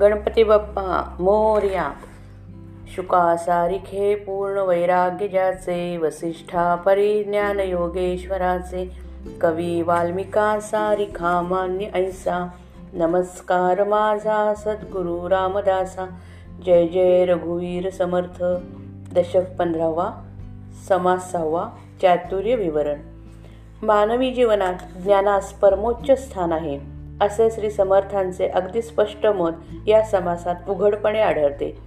गणपती बाप्पा मोर्या शुका सारिखे पूर्ण वैराग्य ज्याचे वसिष्ठा परिज्ञान योगेश्वराचे कवी वाल्मिका सारिखा मान्य ऐसा नमस्कार माझा सद्गुरु रामदासा जय जय रघुवीर समर्थ दशक पंधरावा समासावा चातुर्य विवरण मानवी जीवनात ज्ञानास परमोच्च स्थान आहे असे श्री समर्थांचे अगदी स्पष्ट मत या समासात उघडपणे आढळते.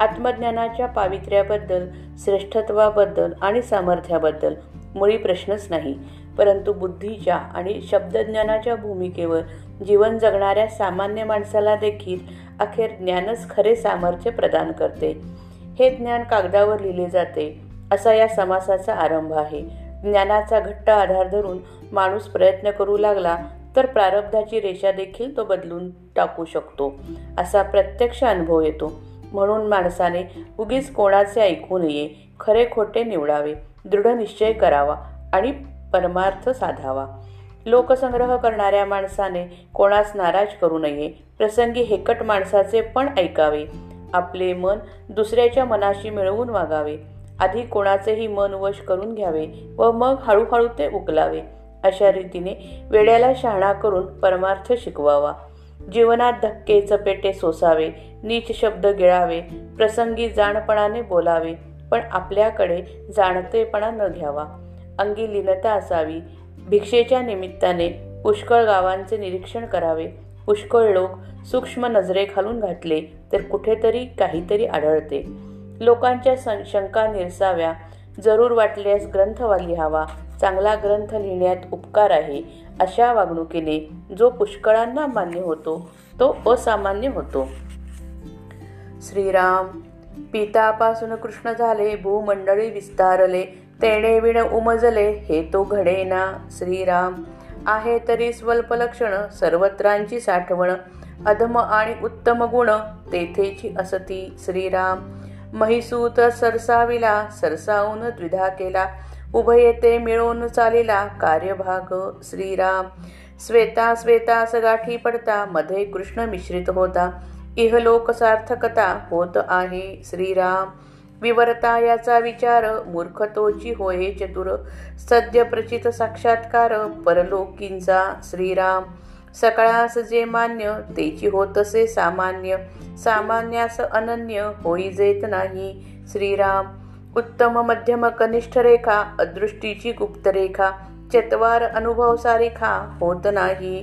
आत्मज्ञानाच्या पावित्र्याबद्दल श्रेष्ठत्वाबद्दल आणि सामर्थ्याबद्दल मुळी प्रश्नच नाही परंतु बुद्धीच्या आणि शब्दज्ञानाच्या भूमिकेवर जीवन जगणाऱ्या सामान्य माणसाला देखील अखेर ज्ञानच खरे सामर्थ्य प्रदान करते. हे ज्ञान कागदावर लिहिले जाते असा या समासाचा आरंभ आहे. ज्ञानाचा घट्ट आधार धरून माणूस प्रयत्न करू लागला तर प्रारब्धाची रेषा देखील तो बदलून टाकू शकतो असा प्रत्यक्ष अनुभव येतो. म्हणून माणसाने उगीच कोणाचे ऐकू नये खरे खोटे निवडावे दृढ निश्चय करावा आणि परमार्थ साधावा. लोकसंग्रह करणाऱ्या माणसाने कोणास नाराज करू नये प्रसंगी हेकट माणसाचे पण ऐकावे. आपले मन दुसऱ्याच्या मनाशी मिळवून वागावे. आधी कोणाचेही मन वश करून घ्यावे व मग हळूहळू ते उकलावे. अशा रीतीने वेड्याला शहाणा करून परमार्थ शिकवावा. जीवनात धक्के चपेटे सोसावे नीच शब्द गिळावे प्रसंगी जाणपणाने बोलावे पण आपल्याकडे जाणतेपणा न घ्यावा. अंगी लिनता असावी. भिक्षेच्या निमित्ताने पुष्कळ गावांचे निरीक्षण करावे. पुष्कळ लोक सूक्ष्म नजरे खालून घातले तर कुठेतरी काहीतरी आढळते. लोकांच्या शंका निरसाव्या. जरूर वाटल्यास ग्रंथ लिहावा चांगला ग्रंथ लिहिण्यात उपकार आहे अशा वागणुकीने जो पुष्कळांना मान्य होतो तो असामान्य होतो. श्रीराम पितापासून कृष्ण झाले भूमंडळी विस्तारले तेणे विण उमजले हे तो घडेना. श्रीराम आहे तरी स्वल्प लक्षण सर्वत्रांची साठवण अधम आणि उत्तम गुण तेथेची असती. श्रीराम महिसूत सरसाविला सरसावून द्विधा केला उभयते मिळून चालिला कार्यभाग. श्रीराम श्वेता श्वेता सगाठी पडता मध्ये कृष्ण मिश्रित होता. इहलोक सार्थकता होत आहे. श्रीराम विवरता याचा विचार मूर्खतोची होय चतुर सद्य प्रचित साक्षात्कार परलोकींचा श्रीराम. सकाळास जे मान्य तेची होतसे सामान्य सामान्यास अनन्य होई जेत नाही. श्रीराम उत्तम मध्यम कनिष्ठ रेखा अदृष्टीची गुप्तरेखा चत्वार अनुभव सारिखा होत नाही.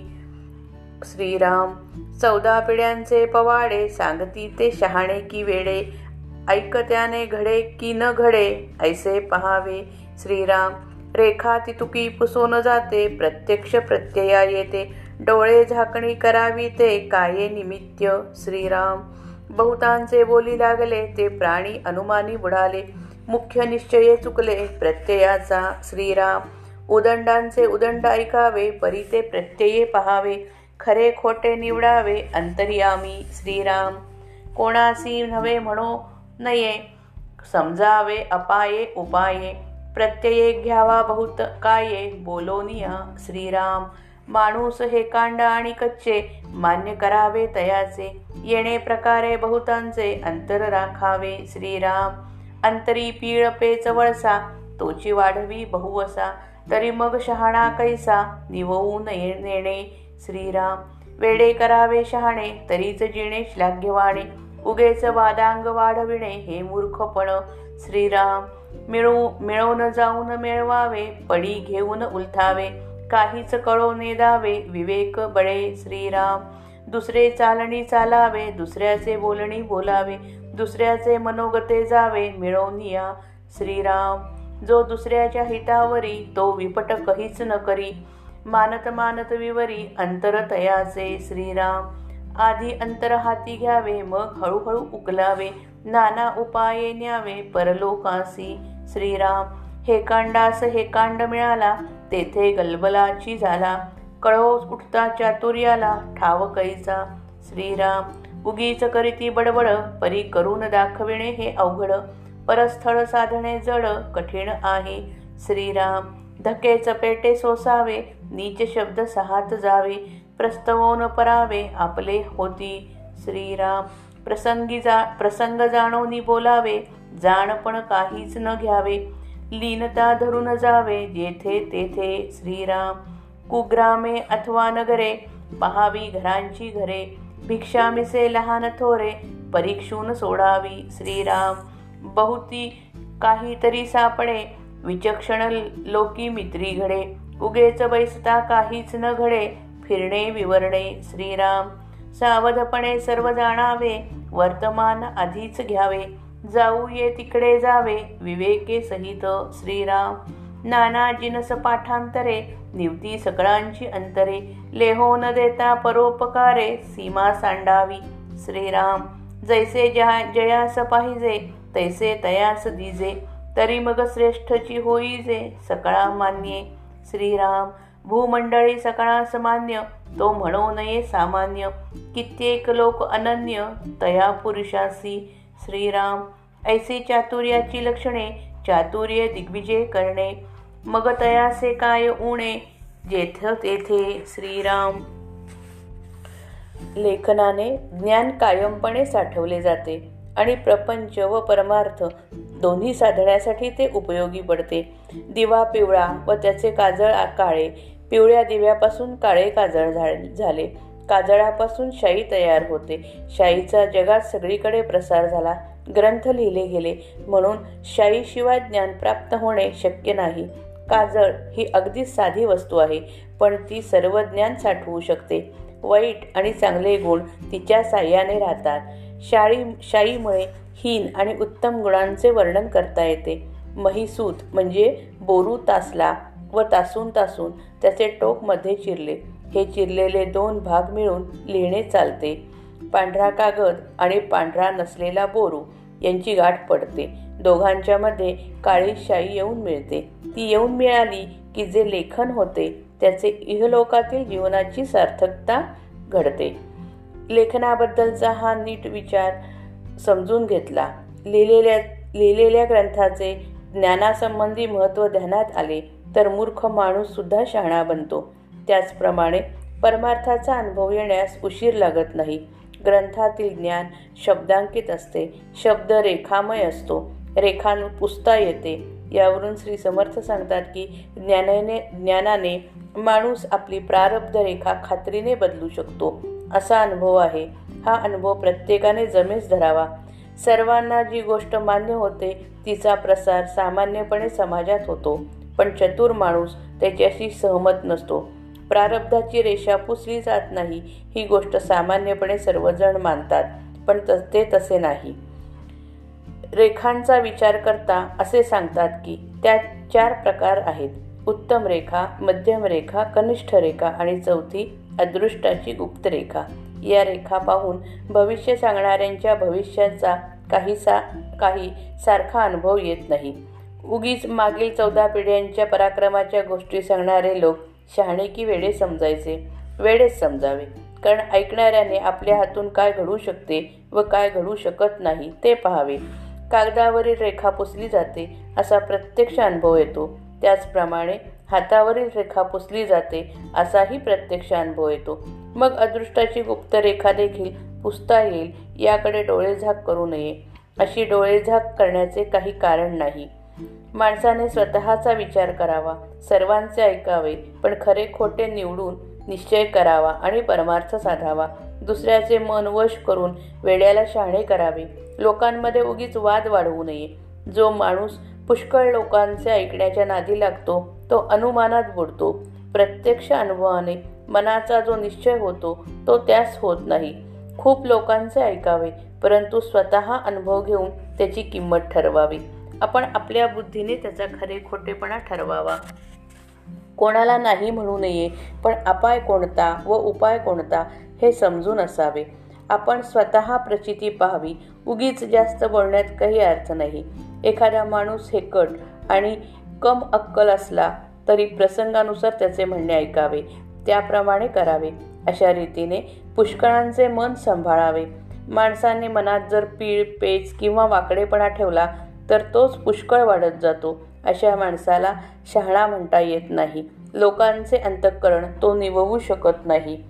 श्रीराम चौदा पिढ्यांचे पवाडे सांगती ते शहाणे की वेडे ऐकत्याने घडे की न घडे ऐसे पहावे. श्रीराम रेखा तितुकी पुसून जाते प्रत्यक्ष प्रत्यया येते डोळे झाकणी करावी ते काये निमित्य? श्रीराम बहुतांचे बोली लागले ते प्राणी अनुमानी बुडाले. मुख्य निश्चये चुकले. प्रत्ययाचा श्रीराम. उदंडांचे उदंड ऐकावे परीते प्रत्यये पहावे. खरे खोटे निवडावे अंतर्यामी श्रीराम. कोणासी नव्हे म्हणो नये. समजावे अपाये उपाये. प्रत्यये घ्यावा बहुत काये बोलोनिया श्रीराम. माणूस हे कांड आणि कच्चे मान्य करावे तयाचे. येणे प्रकारे बहुतांचे अंतर राखावे श्रीराम. अंतरी पीळ पेच वळसा तोची वाढवी बहु असा. तरी मग शहाणा कैसा? निववू नये नेणे. श्रीराम वेडे करावे शहाणे तरीच जिणे श्लाघ्यवाणे. उगेच वादांग वाढविणे हे मूर्खपण. श्रीराम मिळू मिळवून जाऊन मिळवावे पडी घेऊन उलथावे. काहीच कळो नेदावे विवेक बळे. श्रीराम दुसरे चालणी चालावे दुसऱ्याचे बोलणी बोलावे. दुसऱ्याचे मनोगते जावे मिळवनिया श्रीराम. जो दुसऱ्याच्या हितावरी तो विपट कहीच न करी. मानत मानत विवरी अंतर तयाचे श्रीराम. आधी अंतर हाती घ्यावे मग हळूहळू उकलावे. नाना उपाये न्यावे परलोकासी. श्रीराम हे कांडास हे कांड मिळाला तेथे गलबलाची झाला. कळो उठता चातुर्याला ठावकैचा श्रीराम उगीच करीती बडबड परी करून दाखविणे हे अवघड. परस्थळ साधणे जड कठीण आहे. श्रीराम धके चपेटे सोसावे नीच शब्द सहात जावे. प्रस्तवोन परावे आपले होती. श्रीराम प्रसंगी जा प्रसंग जाणोनी बोलावे. जाणपण काहीच न घ्यावे. लीनता धरून जावे. जेथे तेथे श्रीराम कुग्रामे अथवा नगरे पहावी घरांची घरे. भिक्षा मिसे लहान थोरे परीक्षून सोडावी श्रीराम. बहुती काहीतरी सापडे विचक्षण लोकी मित्री घडे. उगेच बैसता काहीच न घडे फिरणे विवरणे श्रीराम. सावधपणे सर्व जाणावे वर्तमान आधीच घ्यावे. जाऊ ये तिकडे जावे विवेके सहित श्रीराम. नाना जिनस पाठांतरे निवती सकळांची अंतरे लेहो न देता परोपकारे सीमा सांडावी. श्रीराम जैसे जहा जयास पाहिजे तैसे तयास दिजे तरी मग श्रेष्ठची होईजे सकळा मान्ये. श्रीराम भूमंडळी सकळास मान्य तो म्हणू नये सामान्य कित्येक लोक अनन्य तया पुरुषासी. श्रीराम ऐसे चातुर्याची लक्षणे चातुर्य दिग्विजय करणे. मग तयासे काय उणे? जेथ तेथे श्रीराम. लेखनाने ज्ञान कायमपणे साठवले जाते आणि प्रपंच व परमार्थ दोन्ही साधण्यासाठी ते उपयोगी पडते. दिवा पिवळा व त्याचे काजळ काळे. पिवळ्या दिव्यापासून काळे काजळ झाले. काजळापासून शाई तयार होते. शाईचा जगात सगळीकडे प्रसार झाला. ग्रंथ लिहिले गेले. म्हणून शाईशिवाय ज्ञान प्राप्त होणे शक्य नाही. काजळ ही अगदी साधी वस्तू आहे पण ती सर्व ज्ञान साठवू शकते. वाईट आणि चांगले गुण तिच्या साह्याने राहतात. शाळी शाईमुळे हीन आणि उत्तम गुणांचे वर्णन करता येते. महिसूत म्हणजे बोरू तासला व तासून तासून त्याचे टोकमध्ये चिरले. हे चिरलेले दोन भाग मिळून लिहिणे चालते. पांढरा कागद आणि पांढरा नसलेला बोरू यांची गाठ पडते. दोघांच्या मध्ये काळी शाई येऊन मिळते. ती येऊन मिळाली की जे लेखन होते त्याचे इहलोकातील जीवनाची सार्थकता घडते. लेखनाबद्दलचा हा नीट विचार समजून घेतला. लिहिलेल्या लिहिलेल्या ग्रंथाचे ज्ञानासंबंधी महत्त्व ध्यानात आले तर मूर्ख माणूस सुद्धा शहाणा बनतो. त्याचप्रमाणे परमार्थाचा अनुभव येण्यास उशीर लागत नाही. ग्रंथातील ज्ञान शब्दांकित असते. शब्द रेखामय असतो. रेखान पुसता येते. यावरून श्री समर्थ सांगतात की ज्ञानाने ज्ञानाने माणूस आपली प्रारब्ध रेखा खात्रीने बदलू शकतो. असा अनुभव आहे. हा अनुभव प्रत्येकाने जमेस धरावा. सर्वांना जी गोष्ट मान्य होते तिचा प्रसार सामान्यपणे समाजात होतो. पण चतुर माणूस त्याच्याशी सहमत नसतो. प्रारब्धाची रेषा पुसली जात नाही ही गोष्ट सामान्यपणे सर्वजण मानतात. पण ते तसे नाही. रेखांचा विचार करता असे सांगतात की त्या चार प्रकार आहेत. उत्तम रेखा मध्यम रेखा कनिष्ठ रेखा आणि चौथी अदृष्टाची गुप्त रेखा. या रेखा पाहून भविष्य सांगणाऱ्यांच्या भविष्याचा काहीसा काही सारखा अनुभव येत नाही. उगीच मागील चौदा पिढ्यांच्या पराक्रमाच्या गोष्टी सांगणारे लोक शहाणे की वेळे समजायचे. वेळेस समजावे. कारण ऐकणाऱ्याने आपल्या हातून काय घडू शकते व काय घडू शकत नाही ते पाहावे. कागदावरील रेखा पुसली जाते असा प्रत्यक्ष अनुभव येतो. त्याचप्रमाणे हातावरील रेखा पुसली जाते असाही प्रत्यक्ष अनुभव येतो. मग अदृष्टाची गुप्त रेखा देखील पुसता येईल याकडे डोळेझाक करू नये. अशी डोळेझाक करण्याचे काही कारण नाही. माणसाने स्वतःचा विचार करावा सर्वांचे ऐकावे पण खरे खोटे निवडून निश्चय करावा आणि परमार्थ साधावा. दुसऱ्याचे मन वश करून वेड्याला शहाणे करावे. लोकांमध्ये उगीच वाद वाढवू नये. जो माणूस पुष्कळ लोकांचे ऐकण्याच्या नादी लागतो तो अनुमानात बुडतो. प्रत्यक्ष अनुभवाने मनाचा जो निश्चय होतो तो त्यास होत नाही. खूप लोकांचे ऐकावे परंतु स्वतः अनुभव घेऊन त्याची किंमत ठरवावी. आपण आपल्या बुद्धीने त्याचा खरे खोटेपणा ठरवावा. कोणाला नाही म्हणू नये पण अपाय कोणता व उपाय कोणता हे समजून असावे. आपण स्वतः प्रचिती पाहावी. उगीच जास्त बोलण्यात काही अर्थ नाही. एखादा माणूस हेकट आणि कम अक्कल असला तरी प्रसंगानुसार त्याचे म्हणणे ऐकावे. त्याप्रमाणे करावे. अशा रीतीने पुष्कळांचे मन सांभाळावे. माणसाने मनात जर पीळ पेच किंवा वाकडेपणा ठेवला तर तोच पुष्कळ वाढत जातो. अशा माणसाला शहाणा म्हणता येत नाही. लोकांचे अंतःकरण तो निववू शकत नाही.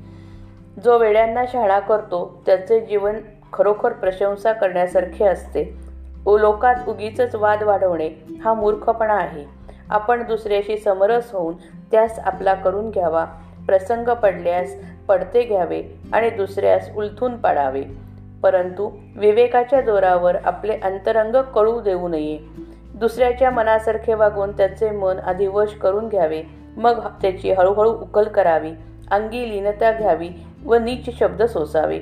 जो वेड्यांना शाळा करतो त्याचे जीवन खरोखर प्रशंसा करण्यासारखे असते. ओ लोकात उगीच वाद वाढवणे हा मूर्खपणा आहे. आपण दुसऱ्याशी समरस होऊन त्यास आपला करून घ्यावा प्रसंग पडल्यास पडते घ्यावे आणि दुसऱ्यास उलथून पाडावे. परंतु विवेकाच्या जोरावर आपले अंतरंग कळू देऊ नये. दुसऱ्याच्या मनासारखे वागून त्याचे मन आधी वश करून घ्यावे. मग त्याची हळूहळू उकल करावी. अंगी लीनता घ्यावी. व नीच शब्द सोसावे.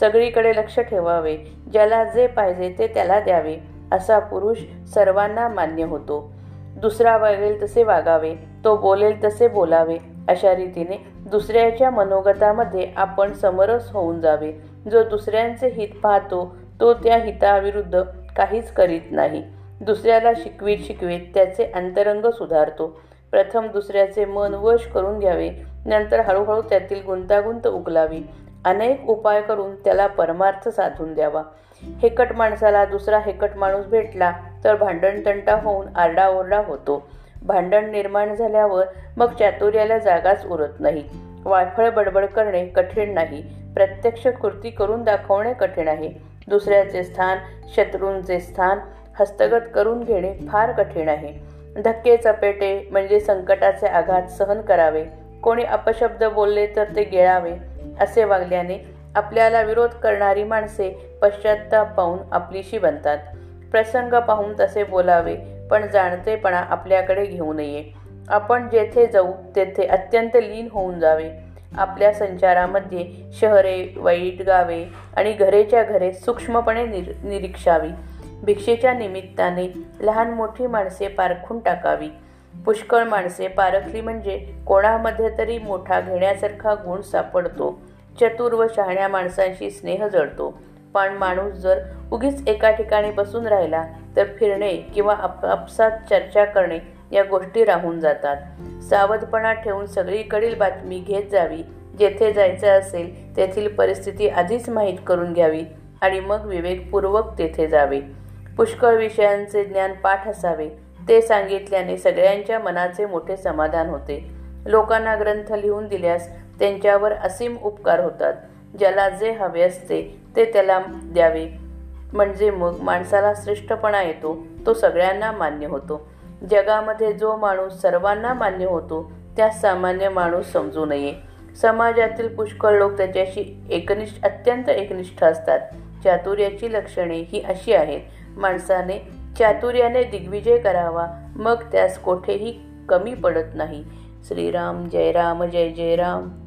सगळीकडे लक्ष ठेवावे. ज्याला जे पाहिजे ते त्याला द्यावे असा पुरुष सर्वांना मान्य होतो. दुसरा वागेल तसे वागावे तो बोलेल तसे बोलावे. अशा रीतीने दुसऱ्याच्या मनोगतामध्ये आपण समरस होऊन जावे. जो दुसऱ्यांचे हित पाहतो तो त्या हिताविरुद्ध काहीच करीत नाही. दुसऱ्याला शिकवीत शिकवीत त्याचे अंतरंग सुधारतो. प्रथम दुसऱ्याचे मन वश करून घ्यावे. नंतर हळूहळू त्यातील गुंतागुंत उकलावी अनेक उपाय करून त्याला परमार्थ साधून द्यावा. हेकट माणसाला दुसरा हेकट माणूस भेटला तर भांडण तंटा होऊन आरडाओरडा होतो. भांडण निर्माण झाल्यावर मग चातुर्याला जागाच उरत नाही. वायफळ बडबड करणे कठीण नाही. प्रत्यक्ष कृती करून दाखवणे कठीण आहे. दुसऱ्याचे स्थान शत्रूंचे स्थान हस्तगत करून घेणे फार कठीण आहे. धक्के चपेटे म्हणजे संकटाचे आघात सहन करावे. कोणी अपशब्द बोलले तर ते गिळावे असे वागल्याने आपल्याला विरोध करणारी माणसे पश्चाताप पाहून आपलीशी बनतात. प्रसंग पाहून तसे बोलावे पण जाणतेपणा आपल्याकडे घेऊ नये. आपण जेथे जाऊ तेथे अत्यंत लीन होऊन जावे. आपल्या संचारामध्ये शहरे वाईट गावे आणि घरेच्या घरे सूक्ष्मपणे निर निरीक्षावी. भिक्षेच्या निमित्ताने लहान मोठी माणसे पारखून टाकावी. पुष्कळ माणसे पारखली म्हणजे कोणामध्ये तरी मोठा घेण्यासारखा गुण सापडतो. चतुर व शहाण्या माणसांशी स्नेह जळतो पण माणूस जर उगीच एका ठिकाणी बसून राहिला तर फिरणे किंवा आपसात चर्चा करणे या गोष्टी राहून जातात. सावधपणा ठेवून सगळीकडील बातमी घेत जावी. जेथे जायचं असेल तेथील परिस्थिती आधीच माहीत करून घ्यावी आणि मग विवेकपूर्वक तेथे जावे. पुष्कळ विषयांचे ज्ञान पाठ असावे. ते सांगितल्याने सगळ्यांच्या मनाचे मोठे समाधान होते. लोकांना ग्रंथ लिहून दिल्यास त्यांच्यावर असीम उपकार होतात. ज्याला जे हवे असते ते त्याला द्यावे. म्हणजे मग माणसाला श्रेष्ठपणा येतो तो सगळ्यांना मान्य होतो. जगामध्ये जो माणूस सर्वांना मान्य होतो त्या सामान्य माणूस समजू नये. समाजातील पुष्कळ लोक त्याच्याशी एकनिष्ठ अत्यंत एकनिष्ठ असतात. चातुर्याची लक्षणे ही अशी आहेत. माणसाने चातुर्याने दिग्विजय करावा. मग त्यास कोठेही कमी पडत नाही. श्रीराम जय राम जय जय राम